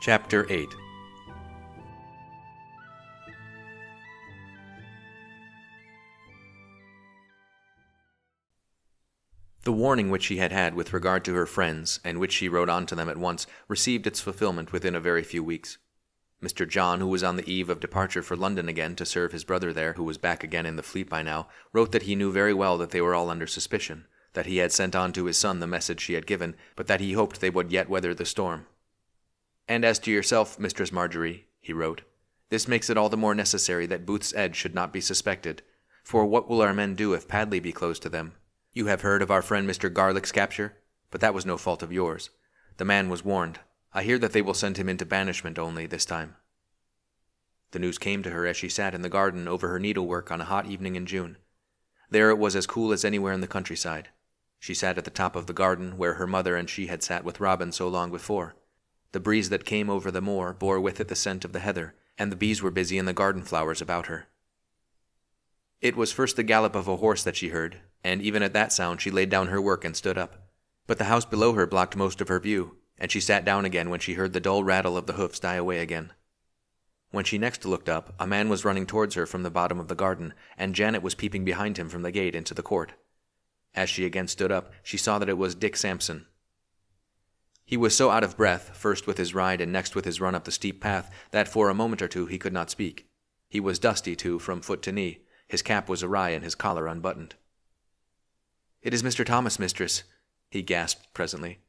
Chapter 8 The warning which she had had with regard to her friends, and which she wrote on to them at once, received its fulfillment within a very few weeks. Mr. John, who was on the eve of departure for London again to serve his brother there, who was back again in the fleet by now, wrote that he knew very well that they were all under suspicion, that he had sent on to his son the message she had given, but that he hoped they would yet weather the storm. And as to yourself, Mistress Marjorie, he wrote, this makes it all the more necessary that Booth's Edge should not be suspected. For what will our men do if Padley be close to them? You have heard of our friend Mr. Garlick's capture, but that was no fault of yours. The man was warned. I hear that they will send him into banishment only this time. The news came to her as she sat in the garden over her needlework on a hot evening in June. There it was as cool as anywhere in the countryside. She sat at the top of the garden where her mother and she had sat with Robin so long before. The breeze that came over the moor bore with it the scent of the heather, and the bees were busy in the garden flowers about her. It was first the gallop of a horse that she heard, and even at that sound she laid down her work and stood up. But the house below her blocked most of her view, and she sat down again when she heard the dull rattle of the hoofs die away again. When she next looked up, a man was running towards her from the bottom of the garden, and Janet was peeping behind him from the gate into the court. As she again stood up, she saw that it was Dick Sampson. He was so out of breath, first with his ride and next with his run up the steep path, that for a moment or two he could not speak. He was dusty, too, from foot to knee. His cap was awry and his collar unbuttoned. It is Mr. Thomas, mistress, he gasped presently.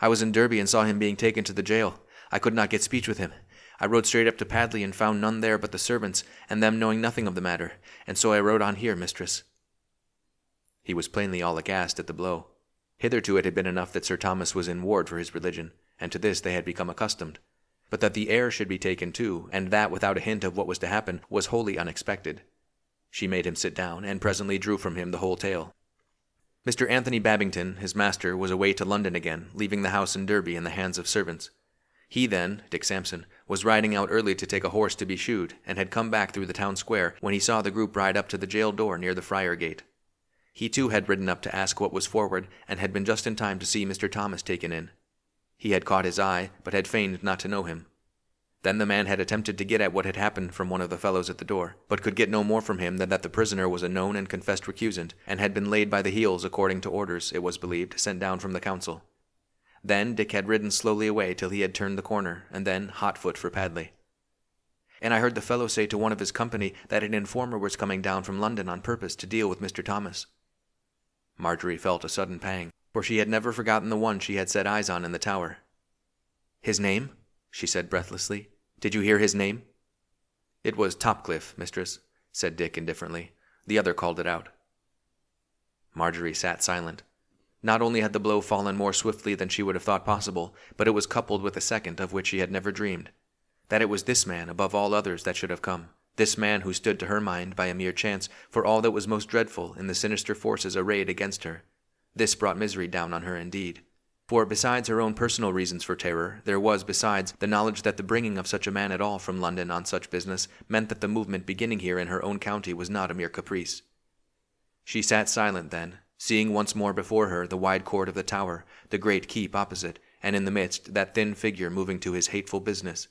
I was in Derby and saw him being taken to the jail. I could not get speech with him. I rode straight up to Padley and found none there but the servants, and them knowing nothing of the matter, and so I rode on here, mistress. He was plainly all aghast at the blow. Hitherto it had been enough that Sir Thomas was in ward for his religion, and to this they had become accustomed. But that the heir should be taken too, and that without a hint of what was to happen, was wholly unexpected. She made him sit down, and presently drew from him the whole tale. Mr. Anthony Babington, his master, was away to London again, leaving the house in Derby in the hands of servants. He then, Dick Sampson, was riding out early to take a horse to be shoed, and had come back through the town square when he saw the group ride up to the jail door near the friar gate. He too had ridden up to ask what was forward, and had been just in time to see Mr. Thomas taken in. He had caught his eye, but had feigned not to know him. Then the man had attempted to get at what had happened from one of the fellows at the door, but could get no more from him than that the prisoner was a known and confessed recusant, and had been laid by the heels according to orders, it was believed, sent down from the council. Then Dick had ridden slowly away till he had turned the corner, and then hot foot for Padley. And I heard the fellow say to one of his company that an informer was coming down from London on purpose to deal with Mr. Thomas. Marjorie felt a sudden pang, for she had never forgotten the one she had set eyes on in the tower. His name? she said breathlessly. Did you hear his name? It was Topcliffe, mistress, said Dick indifferently. The other called it out. Marjorie sat silent. Not only had the blow fallen more swiftly than she would have thought possible, but it was coupled with a second of which she had never dreamed. That it was this man, above all others, that should have come. This man who stood to her mind, by a mere chance, for all that was most dreadful in the sinister forces arrayed against her. This brought misery down on her indeed. For besides her own personal reasons for terror, there was, besides, the knowledge that the bringing of such a man at all from London on such business meant that the movement beginning here in her own county was not a mere caprice. She sat silent then, seeing once more before her the wide court of the tower, the great keep opposite, and in the midst that thin figure moving to his hateful business.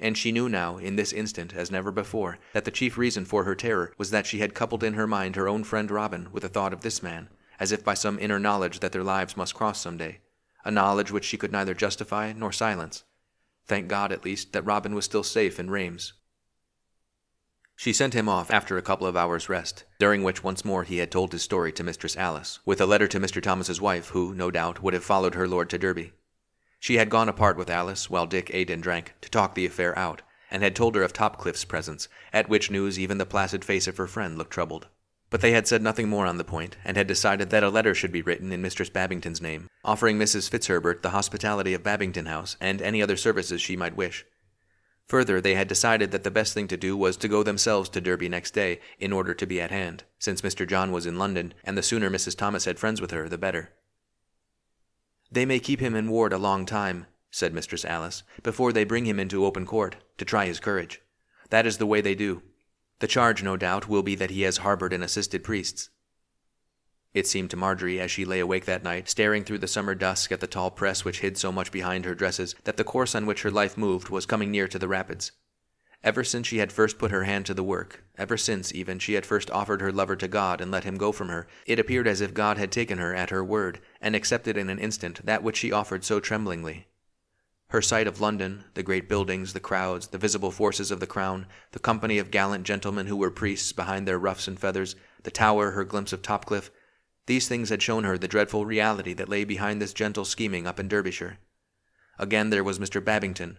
And she knew now, in this instant, as never before, that the chief reason for her terror was that she had coupled in her mind her own friend Robin with the thought of this man, as if by some inner knowledge that their lives must cross some day a knowledge which she could neither justify nor silence. Thank God, at least, that Robin was still safe in Rheims. She sent him off after a couple of hours' rest, during which once more he had told his story to Mistress Alice, with a letter to Mr. Thomas's wife, who, no doubt, would have followed her lord to Derby. She had gone apart with Alice, while Dick ate and drank, to talk the affair out, and had told her of Topcliffe's presence, at which news even the placid face of her friend looked troubled. But they had said nothing more on the point, and had decided that a letter should be written in Mistress Babington's name, offering Mrs. Fitzherbert the hospitality of Babington House and any other services she might wish. Further, they had decided that the best thing to do was to go themselves to Derby next day, in order to be at hand, since Mr. John was in London, and the sooner Mrs. Thomas had friends with her, the better. They may keep him in ward a long time, said Mistress Alice, before they bring him into open court, to try his courage. That is the way they do. The charge, no doubt, will be that he has harbored and assisted priests. It seemed to Marjorie, as she lay awake that night, staring through the summer dusk at the tall press which hid so much behind her dresses, that the course on which her life moved was coming near to the rapids. Ever since she had first put her hand to the work, ever since, even, she had first offered her lover to God and let him go from her, it appeared as if God had taken her at her word, and accepted in an instant that which she offered so tremblingly. Her sight of London, the great buildings, the crowds, the visible forces of the crown, the company of gallant gentlemen who were priests behind their ruffs and feathers, the tower, her glimpse of Topcliffe, these things had shown her the dreadful reality that lay behind this gentle scheming up in Derbyshire. Again there was Mr. Babington,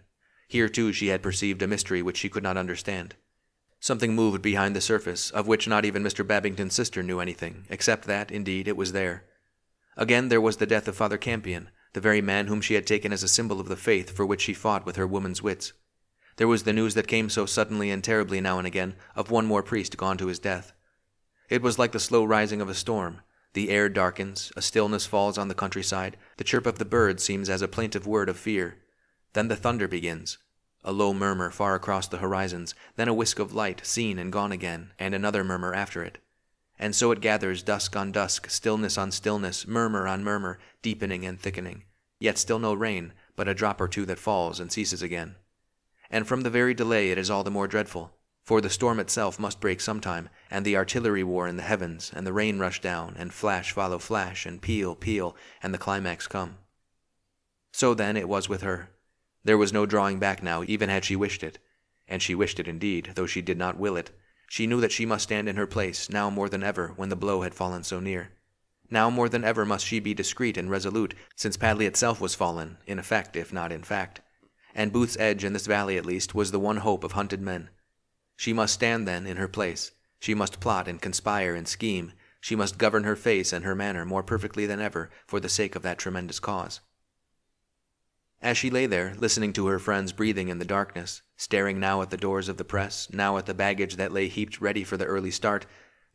here, too, she had perceived a mystery which she could not understand. Something moved behind the surface, of which not even Mr. Babington's sister knew anything, except that, indeed, it was there. Again, there was the death of Father Campion, the very man whom she had taken as a symbol of the faith for which she fought with her woman's wits. There was the news that came so suddenly and terribly now and again of one more priest gone to his death. It was like the slow rising of a storm. The air darkens, a stillness falls on the countryside, the chirp of the birds seems as a plaintive word of fear. Then the thunder begins. A low murmur far across the horizons, then a whisk of light, seen and gone again, and another murmur after it. And so it gathers dusk on dusk, stillness on stillness, murmur on murmur, deepening and thickening. Yet still no rain, but a drop or two that falls and ceases again. And from the very delay it is all the more dreadful, for the storm itself must break sometime, and the artillery war in the heavens, and the rain rush down, and flash follow flash, and peal peal, and the climax come. So then it was with her. There was no drawing back now, even had she wished it. And she wished it indeed, though she did not will it. She knew that she must stand in her place, now more than ever, when the blow had fallen so near. Now more than ever must she be discreet and resolute, since Padley itself was fallen, in effect, if not in fact. And Booth's Edge, in this valley at least, was the one hope of hunted men. She must stand, then, in her place. She must plot and conspire and scheme. She must govern her face and her manner more perfectly than ever, for the sake of that tremendous cause. As she lay there, listening to her friends breathing in the darkness, staring now at the doors of the press, now at the baggage that lay heaped ready for the early start,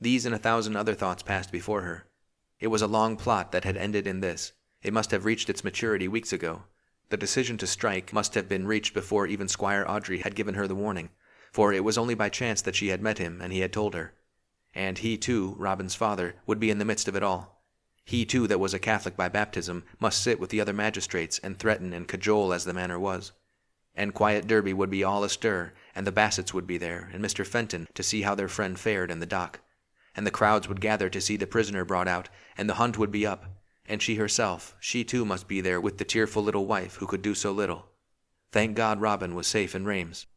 these and a thousand other thoughts passed before her. It was a long plot that had ended in this. It must have reached its maturity weeks ago. The decision to strike must have been reached before even Squire Audrey had given her the warning, for it was only by chance that she had met him and he had told her. And he, too, Robin's father, would be in the midst of it all. He, too, that was a Catholic by baptism, must sit with the other magistrates and threaten and cajole as the manner was. And quiet Derby would be all astir, and the Bassets would be there, and Mr. Fenton, to see how their friend fared in the dock. And the crowds would gather to see the prisoner brought out, and the hunt would be up, and she herself, she too must be there with the tearful little wife who could do so little. Thank God Robin was safe in Rheims.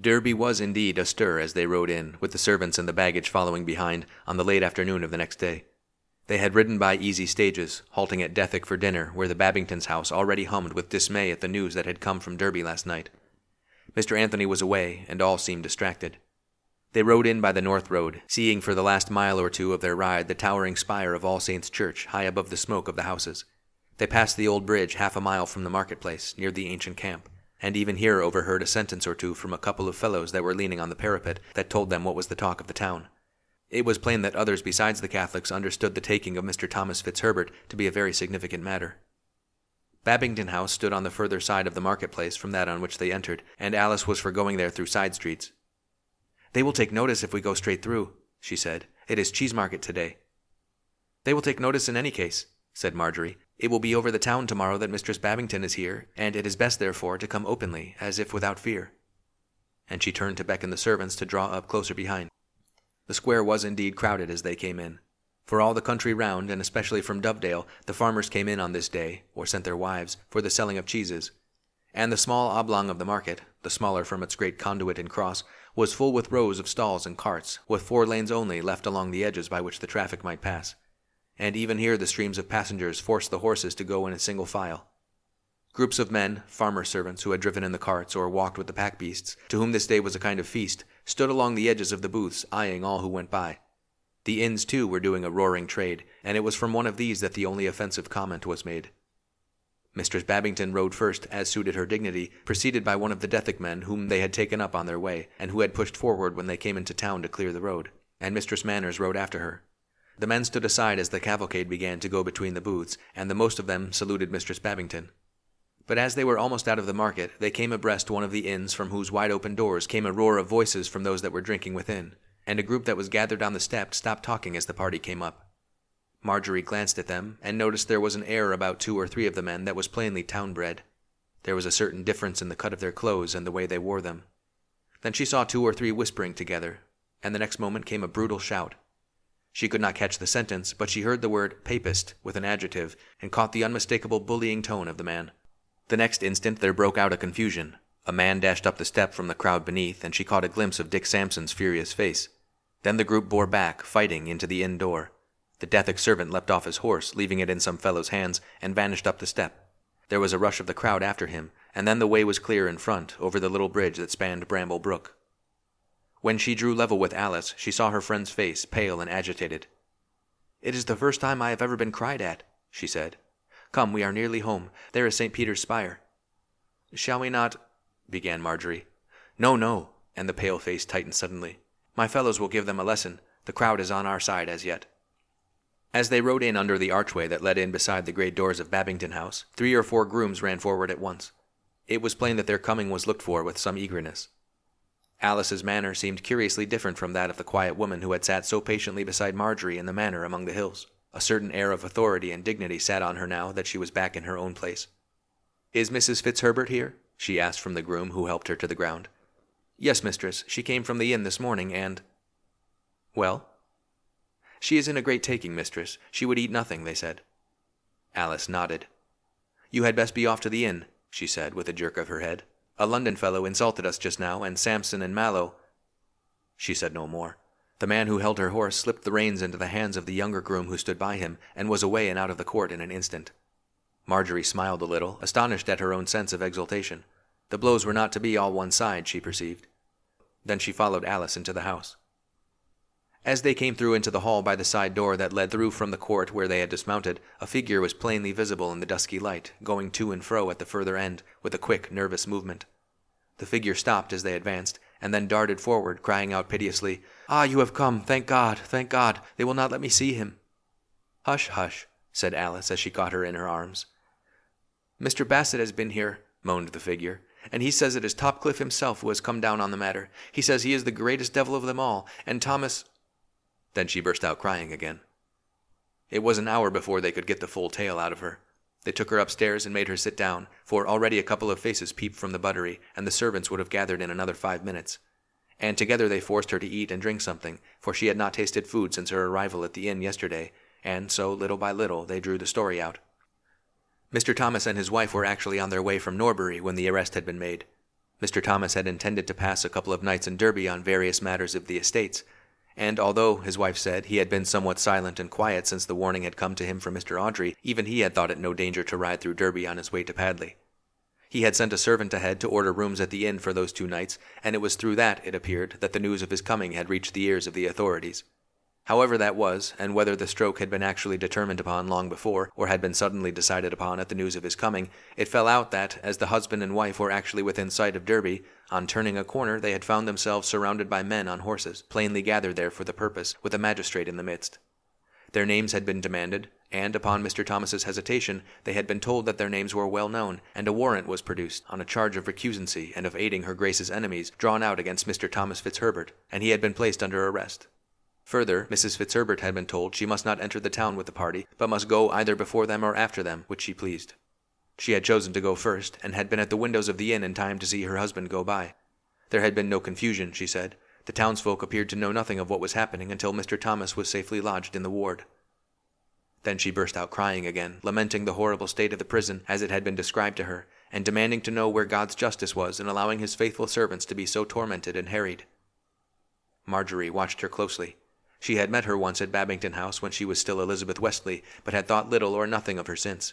Derby was indeed astir as they rode in, with the servants and the baggage following behind, on the late afternoon of the next day. They had ridden by easy stages, halting at Dethick for dinner, where the Babingtons' house already hummed with dismay at the news that had come from Derby last night. Mr. Anthony was away, and all seemed distracted. They rode in by the north road, seeing for the last mile or two of their ride the towering spire of All Saints' Church high above the smoke of the houses. They passed the old bridge half a mile from the marketplace, near the ancient camp, and even here overheard a sentence or two from a couple of fellows that were leaning on the parapet that told them what was the talk of the town. It was plain that others besides the Catholics understood the taking of Mr. Thomas Fitzherbert to be a very significant matter. Babington House stood on the further side of the marketplace from that on which they entered, and Alice was for going there through side streets. They will take notice if we go straight through, she said. It is cheese market today. They will take notice in any case, said Marjorie. It will be over the town tomorrow that Mistress Babington is here, and it is best, therefore, to come openly, as if without fear. And she turned to beckon the servants to draw up closer behind. The square was indeed crowded as they came in. For all the country round, and especially from Dovedale, the farmers came in on this day, or sent their wives, for the selling of cheeses. And the small oblong of the market, the smaller from its great conduit and cross, was full with rows of stalls and carts, with four lanes only left along the edges by which the traffic might pass. And even here the streams of passengers forced the horses to go in a single file. Groups of men, farmer servants who had driven in the carts or walked with the pack beasts, to whom this day was a kind of feast, stood along the edges of the booths, eyeing all who went by. The inns, too, were doing a roaring trade, and it was from one of these that the only offensive comment was made. Mistress Babington rode first, as suited her dignity, preceded by one of the Dethick men whom they had taken up on their way, and who had pushed forward when they came into town to clear the road, and Mistress Manners rode after her. The men stood aside as the cavalcade began to go between the booths, and the most of them saluted Mistress Babington. But as they were almost out of the market, they came abreast one of the inns from whose wide open doors came a roar of voices from those that were drinking within, and a group that was gathered on the step stopped talking as the party came up. Marjorie glanced at them and noticed there was an air about two or three of the men that was plainly town bred. There was a certain difference in the cut of their clothes and the way they wore them. Then she saw two or three whispering together, and the next moment came a brutal shout. She could not catch the sentence, but she heard the word papist with an adjective, and caught the unmistakable bullying tone of the man. The next instant there broke out a confusion. A man dashed up the step from the crowd beneath, and she caught a glimpse of Dick Sampson's furious face. Then the group bore back, fighting, into the inn door. The Dethick servant leapt off his horse, leaving it in some fellow's hands, and vanished up the step. There was a rush of the crowd after him, and then the way was clear in front, over the little bridge that spanned Bramble Brook. When she drew level with Alice, she saw her friend's face, pale and agitated. It is the first time I have ever been cried at, she said. Come, we are nearly home. There is St. Peter's spire. Shall we not? began Marjorie. No, no, and the pale face tightened suddenly. My fellows will give them a lesson. The crowd is on our side as yet. As they rode in under the archway that led in beside the great doors of Babington House, three or four grooms ran forward at once. It was plain that their coming was looked for with some eagerness. Alice's manner seemed curiously different from that of the quiet woman who had sat so patiently beside Marjorie in the manor among the hills. A certain air of authority and dignity sat on her now that she was back in her own place. Is Mrs. Fitzherbert here? she asked from the groom who helped her to the ground. Yes, mistress. She came from the inn this morning, and. Well? She is in a great taking, mistress. She would eat nothing, they said. Alice nodded. You had best be off to the inn, she said, with a jerk of her head. A London fellow insulted us just now, and Sampson and Mallow. She said no more. The man who held her horse slipped the reins into the hands of the younger groom who stood by him, and was away and out of the court in an instant. Marjorie smiled a little, astonished at her own sense of exultation. The blows were not to be all one side, she perceived. Then she followed Alice into the house. As they came through into the hall by the side door that led through from the court where they had dismounted, a figure was plainly visible in the dusky light, going to and fro at the further end with a quick, nervous movement. The figure stopped as they advanced, and then darted forward, crying out piteously, Ah, you have come! Thank God! Thank God! They will not let me see him! Hush, hush, said Alice as she caught her in her arms. Mr. Bassett has been here, moaned the figure, and he says it is Topcliffe himself who has come down on the matter. He says he is the greatest devil of them all, and Thomas. Then she burst out crying again. It was an hour before they could get the full tale out of her. They took her upstairs and made her sit down, for already a couple of faces peeped from the buttery, and the servants would have gathered in another five minutes. And together they forced her to eat and drink something, for she had not tasted food since her arrival at the inn yesterday, and so, little by little, they drew the story out. Mr. Thomas and his wife were actually on their way from Norbury when the arrest had been made. Mr. Thomas had intended to pass a couple of nights in Derby on various matters of the estates, and although, his wife said, he had been somewhat silent and quiet since the warning had come to him from Mr. Audrey, even he had thought it no danger to ride through Derby on his way to Padley. He had sent a servant ahead to order rooms at the inn for those two nights, and it was through that, it appeared, that the news of his coming had reached the ears of the authorities. However that was, and whether the stroke had been actually determined upon long before, or had been suddenly decided upon at the news of his coming, it fell out that, as the husband and wife were actually within sight of Derby, on turning a corner they had found themselves surrounded by men on horses, plainly gathered there for the purpose, with a magistrate in the midst. Their names had been demanded, and upon Mr. Thomas's hesitation, they had been told that their names were well known, and a warrant was produced on a charge of recusancy and of aiding her Grace's enemies, drawn out against Mr. Thomas Fitzherbert, and he had been placed under arrest. Further, Mrs. Fitzherbert had been told she must not enter the town with the party, but must go either before them or after them, which she pleased. She had chosen to go first, and had been at the windows of the inn in time to see her husband go by. There had been no confusion, she said. The townsfolk appeared to know nothing of what was happening until Mr. Thomas was safely lodged in the ward. Then she burst out crying again, lamenting the horrible state of the prison as it had been described to her, and demanding to know where God's justice was in allowing his faithful servants to be so tormented and harried. Marjorie watched her closely. She had met her once at Babington House when she was still Elizabeth Westby, but had thought little or nothing of her since.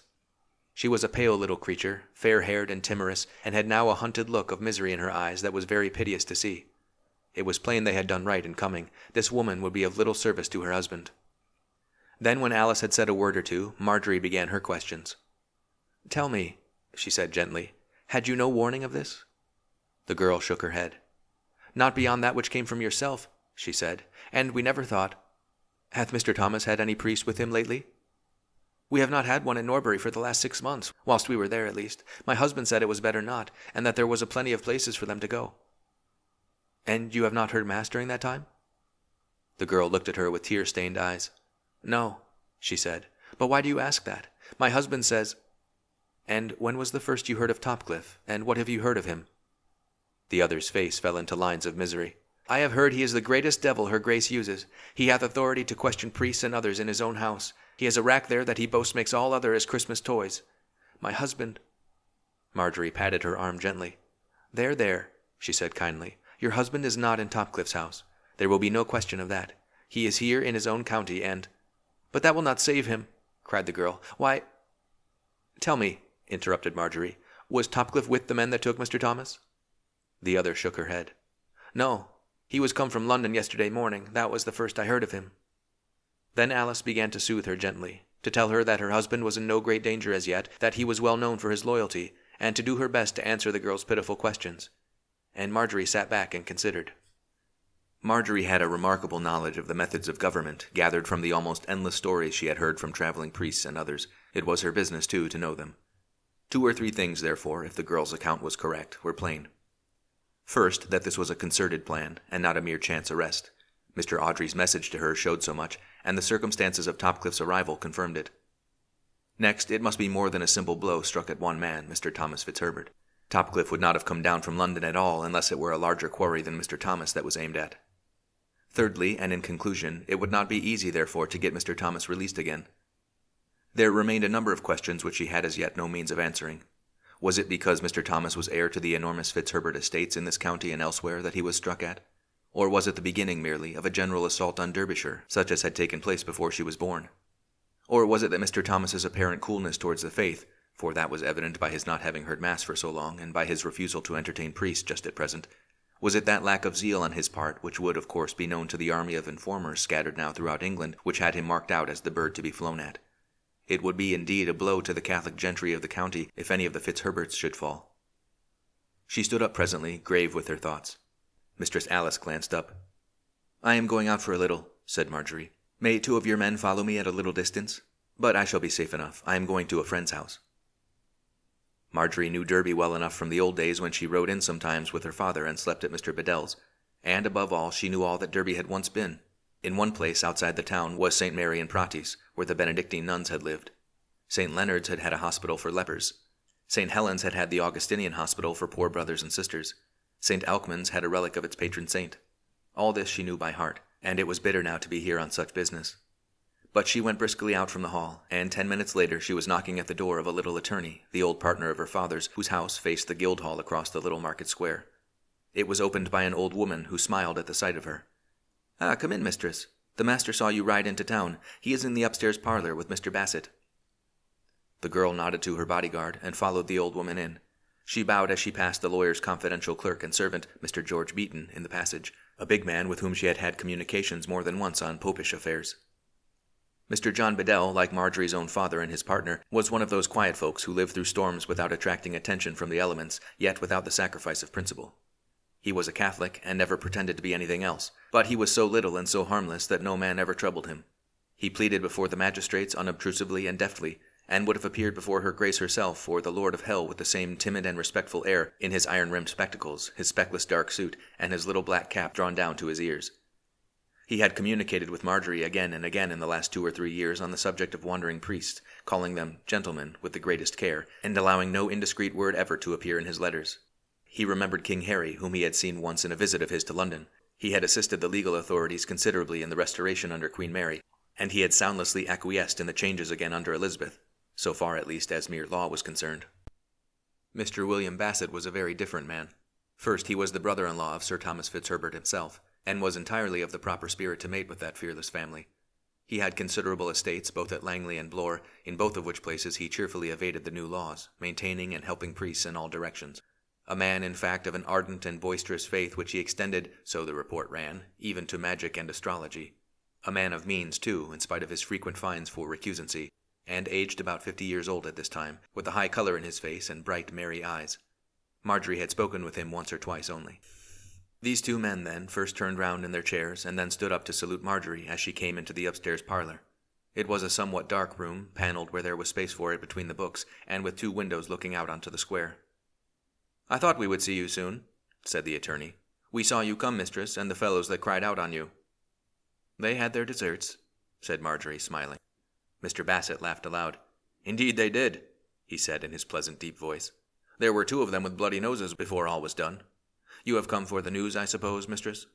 She was a pale little creature, fair haired and timorous, and had now a hunted look of misery in her eyes that was very piteous to see. It was plain they had done right in coming. This woman would be of little service to her husband. Then, when Alice had said a word or two, Marjorie began her questions. Tell me, she said gently, had you no warning of this? The girl shook her head. Not beyond that which came from yourself, she said, and we never thought. Hath Mr. Thomas had any priest with him lately? We have not had one in Norbury for the last six months, whilst we were there at least. My husband said it was better not, and that there was a plenty of places for them to go. And you have not heard Mass during that time? The girl looked at her with tear stained eyes. No, she said. But why do you ask that? My husband says. And when was the first you heard of Topcliffe, and what have you heard of him? The other's face fell into lines of misery. I have heard he is the greatest devil her grace uses. He hath authority to question priests and others in his own house. He has a rack there that he boasts makes all other as Christmas toys. My husband. Marjorie patted her arm gently. There, there, she said kindly. Your husband is not in Topcliffe's house. There will be no question of that. He is here in his own county, and. But that will not save him, cried the girl. Why. Tell me, interrupted Marjorie, was Topcliffe with the men that took Mr. Thomas? The other shook her head. No, he was come from London yesterday morning. That was the first I heard of him. Then Alice began to soothe her gently, to tell her that her husband was in no great danger as yet, that he was well known for his loyalty, and to do her best to answer the girl's pitiful questions. And Marjorie sat back and considered. Marjorie had a remarkable knowledge of the methods of government, gathered from the almost endless stories she had heard from traveling priests and others. It was her business, too, to know them. Two or three things, therefore, if the girl's account was correct, were plain. First, that this was a concerted plan, and not a mere chance arrest. Mr. Audrey's message to her showed so much, and the circumstances of Topcliffe's arrival confirmed it. Next, it must be more than a simple blow struck at one man, Mr. Thomas Fitzherbert. Topcliffe would not have come down from London at all unless it were a larger quarry than Mr. Thomas that was aimed at. Thirdly, and in conclusion, it would not be easy, therefore, to get Mr. Thomas released again. There remained a number of questions which he had as yet no means of answering. Was it because Mr. Thomas was heir to the enormous Fitzherbert estates in this county and elsewhere that he was struck at? Or was it the beginning merely of a general assault on Derbyshire, such as had taken place before she was born? Or was it that Mr. Thomas's apparent coolness towards the faith, for that was evident by his not having heard Mass for so long, and by his refusal to entertain priests just at present, was it that lack of zeal on his part, which would, of course, be known to the army of informers scattered now throughout England, which had him marked out as the bird to be flown at? It would be indeed a blow to the Catholic gentry of the county if any of the Fitzherberts should fall. She stood up presently, grave with her thoughts. Mistress Alice glanced up. I am going out for a little, said Marjorie. May two of your men follow me at a little distance? But I shall be safe enough. I am going to a friend's house. Marjorie knew Derby well enough from the old days when she rode in sometimes with her father and slept at Mr. Bedell's, and above all, she knew all that Derby had once been. In one place outside the town was St. Mary in Pratis, where the Benedictine nuns had lived. St. Leonard's had had a hospital for lepers. St. Helen's had had the Augustinian hospital for poor brothers and sisters. St. Alkmund's had a relic of its patron saint. All this she knew by heart, and it was bitter now to be here on such business. But she went briskly out from the hall, and ten minutes later she was knocking at the door of a little attorney, the old partner of her father's, whose house faced the Guildhall across the little market square. It was opened by an old woman who smiled at the sight of her. Ah, come in, mistress. The master saw you ride into town. He is in the upstairs parlor with Mr. Bassett. The girl nodded to her bodyguard and followed the old woman in. She bowed as she passed the lawyer's confidential clerk and servant, Mr. George Beaton, in the passage, a big man with whom she had had communications more than once on popish affairs. Mr. John Bedell, like Marjorie's own father and his partner, was one of those quiet folks who live through storms without attracting attention from the elements, yet without the sacrifice of principle. He was a Catholic, and never pretended to be anything else, but he was so little and so harmless that no man ever troubled him. He pleaded before the magistrates unobtrusively and deftly, and would have appeared before her grace herself or the Lord of Hell with the same timid and respectful air, in his iron rimmed spectacles, his speckless dark suit, and his little black cap drawn down to his ears. He had communicated with Marjorie again and again in the last two or three years on the subject of wandering priests, calling them gentlemen with the greatest care, and allowing no indiscreet word ever to appear in his letters. He remembered King Harry, whom he had seen once in a visit of his to London. He had assisted the legal authorities considerably in the Restoration under Queen Mary, and he had soundlessly acquiesced in the changes again under Elizabeth, so far at least as mere law was concerned. Mr. William Bassett was a very different man. First, he was the brother in law of Sir Thomas Fitzherbert himself, and was entirely of the proper spirit to mate with that fearless family. He had considerable estates both at Langley and Blore, in both of which places he cheerfully evaded the new laws, maintaining and helping priests in all directions a man, in fact, of an ardent and boisterous faith which he extended, so the report ran, even to magic and astrology. A man of means, too, in spite of his frequent fines for recusancy, and aged about fifty years old at this time, with a high color in his face and bright, merry eyes. Marjorie had spoken with him once or twice only. These two men, then, first turned round in their chairs, and then stood up to salute Marjorie as she came into the upstairs parlor. It was a somewhat dark room, panelled where there was space for it between the books, and with two windows looking out onto the square. I thought we would see you soon, said the attorney. We saw you come, mistress, and the fellows that cried out on you. They had their deserts, said Marjorie, smiling. Mr. Bassett laughed aloud. Indeed they did, he said in his pleasant deep voice. There were two of them with bloody noses before all was done. You have come for the news, I suppose, mistress?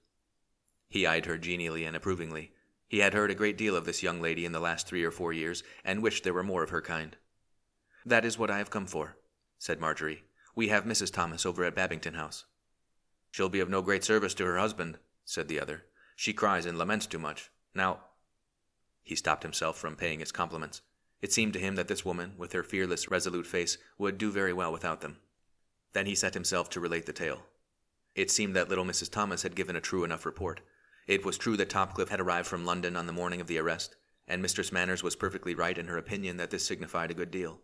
He eyed her genially and approvingly. He had heard a great deal of this young lady in the last three or four years, and wished there were more of her kind. That is what I have come for, said Marjorie. We have Mrs. Thomas over at Babington House. She'll be of no great service to her husband, said the other. She cries and laments too much. Now, he stopped himself from paying his compliments. It seemed to him that this woman, with her fearless, resolute face, would do very well without them. Then he set himself to relate the tale. It seemed that little Mrs. Thomas had given a true enough report. It was true that Topcliffe had arrived from London on the morning of the arrest, and Mistress Manners was perfectly right in her opinion that this signified a good deal.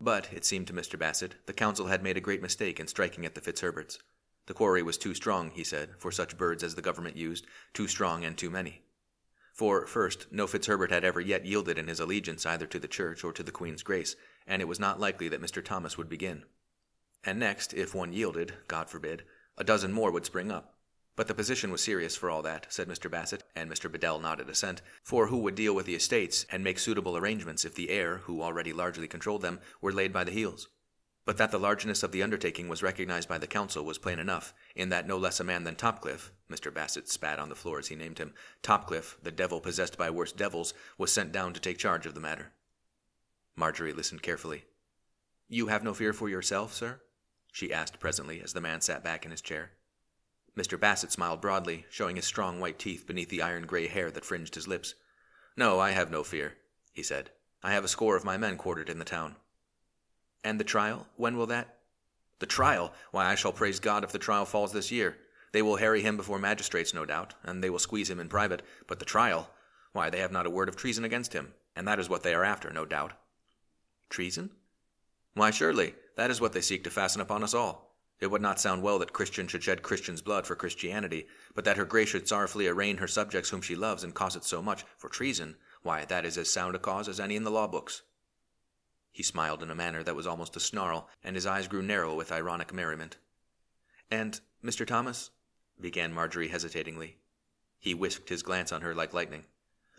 But, it seemed to Mr. Bassett, the council had made a great mistake in striking at the Fitzherberts. The quarry was too strong, he said, for such birds as the government used, too strong and too many. For, first, no Fitzherbert had ever yet yielded in his allegiance either to the Church or to the Queen's grace, and it was not likely that Mr. Thomas would begin. And next, if one yielded, God forbid, a dozen more would spring up. But the position was serious for all that, said Mr. Bassett, and Mr. Bedell nodded assent, for who would deal with the estates and make suitable arrangements if the heir, who already largely controlled them, were laid by the heels? But that the largeness of the undertaking was recognized by the council was plain enough, in that no less a man than Topcliffe, Mr. Bassett spat on the floor as he named him, Topcliffe, the devil possessed by worse devils, was sent down to take charge of the matter. Marjorie listened carefully. You have no fear for yourself, sir? she asked presently as the man sat back in his chair. Mr. Bassett smiled broadly, showing his strong white teeth beneath the iron gray hair that fringed his lips. No, I have no fear, he said. I have a score of my men quartered in the town. And the trial? When will that? The trial? Why, I shall praise God if the trial falls this year. They will harry him before magistrates, no doubt, and they will squeeze him in private. But the trial? Why, they have not a word of treason against him, and that is what they are after, no doubt. Treason? Why, surely, that is what they seek to fasten upon us all. It would not sound well that Christian should shed Christian's blood for Christianity, but that her grace should sorrowfully arraign her subjects whom she loves and cause it so much for treason, why, that is as sound a cause as any in the law books. He smiled in a manner that was almost a snarl, and his eyes grew narrow with ironic merriment. And, Mr. Thomas, began Marjorie hesitatingly. He whisked his glance on her like lightning.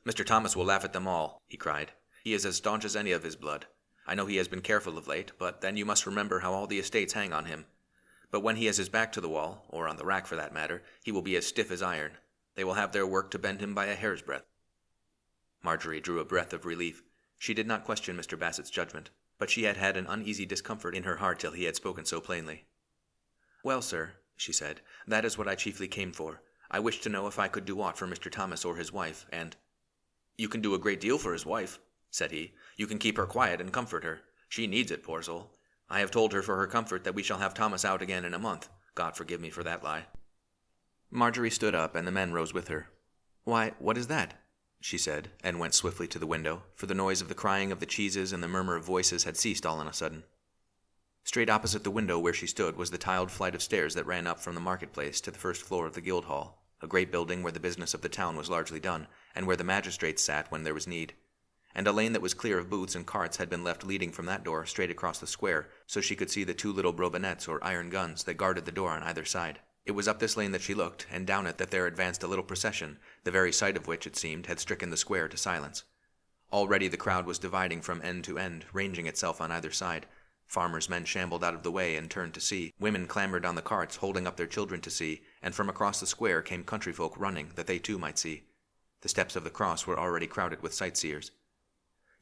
Mr. Thomas will laugh at them all, he cried. He is as staunch as any of his blood. I know he has been careful of late, but then you must remember how all the estates hang on him. But when he has his back to the wall, or on the rack for that matter, he will be as stiff as iron. They will have their work to bend him by a hair's breadth. Marjorie drew a breath of relief. She did not question Mr. Bassett's judgment, but she had had an uneasy discomfort in her heart till he had spoken so plainly. Well, sir, she said, that is what I chiefly came for. I wished to know if I could do aught for Mr. Thomas or his wife, and You can do a great deal for his wife, said he. You can keep her quiet and comfort her. She needs it, poor soul. I have told her for her comfort that we shall have Thomas out again in a month. God forgive me for that lie. Marjorie stood up, and the men rose with her. Why, what is that? she said, and went swiftly to the window, for the noise of the crying of the cheeses and the murmur of voices had ceased all on a sudden. Straight opposite the window where she stood was the tiled flight of stairs that ran up from the marketplace to the first floor of the Guildhall, a great building where the business of the town was largely done, and where the magistrates sat when there was need and a lane that was clear of booths and carts had been left leading from that door straight across the square, so she could see the two little robinets or iron guns that guarded the door on either side. It was up this lane that she looked, and down it that there advanced a little procession, the very sight of which, it seemed, had stricken the square to silence. Already the crowd was dividing from end to end, ranging itself on either side. Farmers' men shambled out of the way and turned to see. Women clambered on the carts, holding up their children to see, and from across the square came country folk running, that they too might see. The steps of the cross were already crowded with sightseers.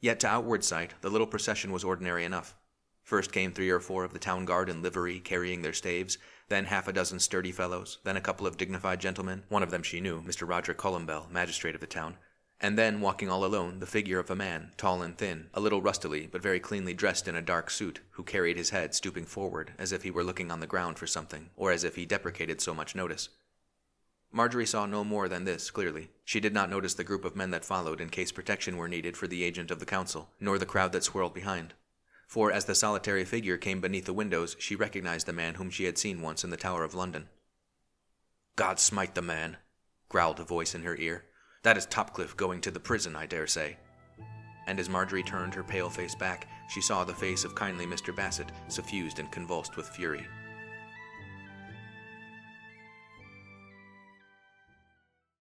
Yet to outward sight, the little procession was ordinary enough. First came three or four of the town guard in livery, carrying their staves, then half a dozen sturdy fellows, then a couple of dignified gentlemen, one of them she knew, Mr. Roger Columbell, magistrate of the town, and then, walking all alone, the figure of a man, tall and thin, a little rustily, but very cleanly dressed in a dark suit, who carried his head stooping forward, as if he were looking on the ground for something, or as if he deprecated so much notice. Marjorie saw no more than this clearly. She did not notice the group of men that followed in case protection were needed for the agent of the council, nor the crowd that swirled behind. For as the solitary figure came beneath the windows, she recognized the man whom she had seen once in the Tower of London. God smite the man, growled a voice in her ear. That is Topcliffe going to the prison, I dare say. And as Marjorie turned her pale face back, she saw the face of kindly Mr. Bassett suffused and convulsed with fury.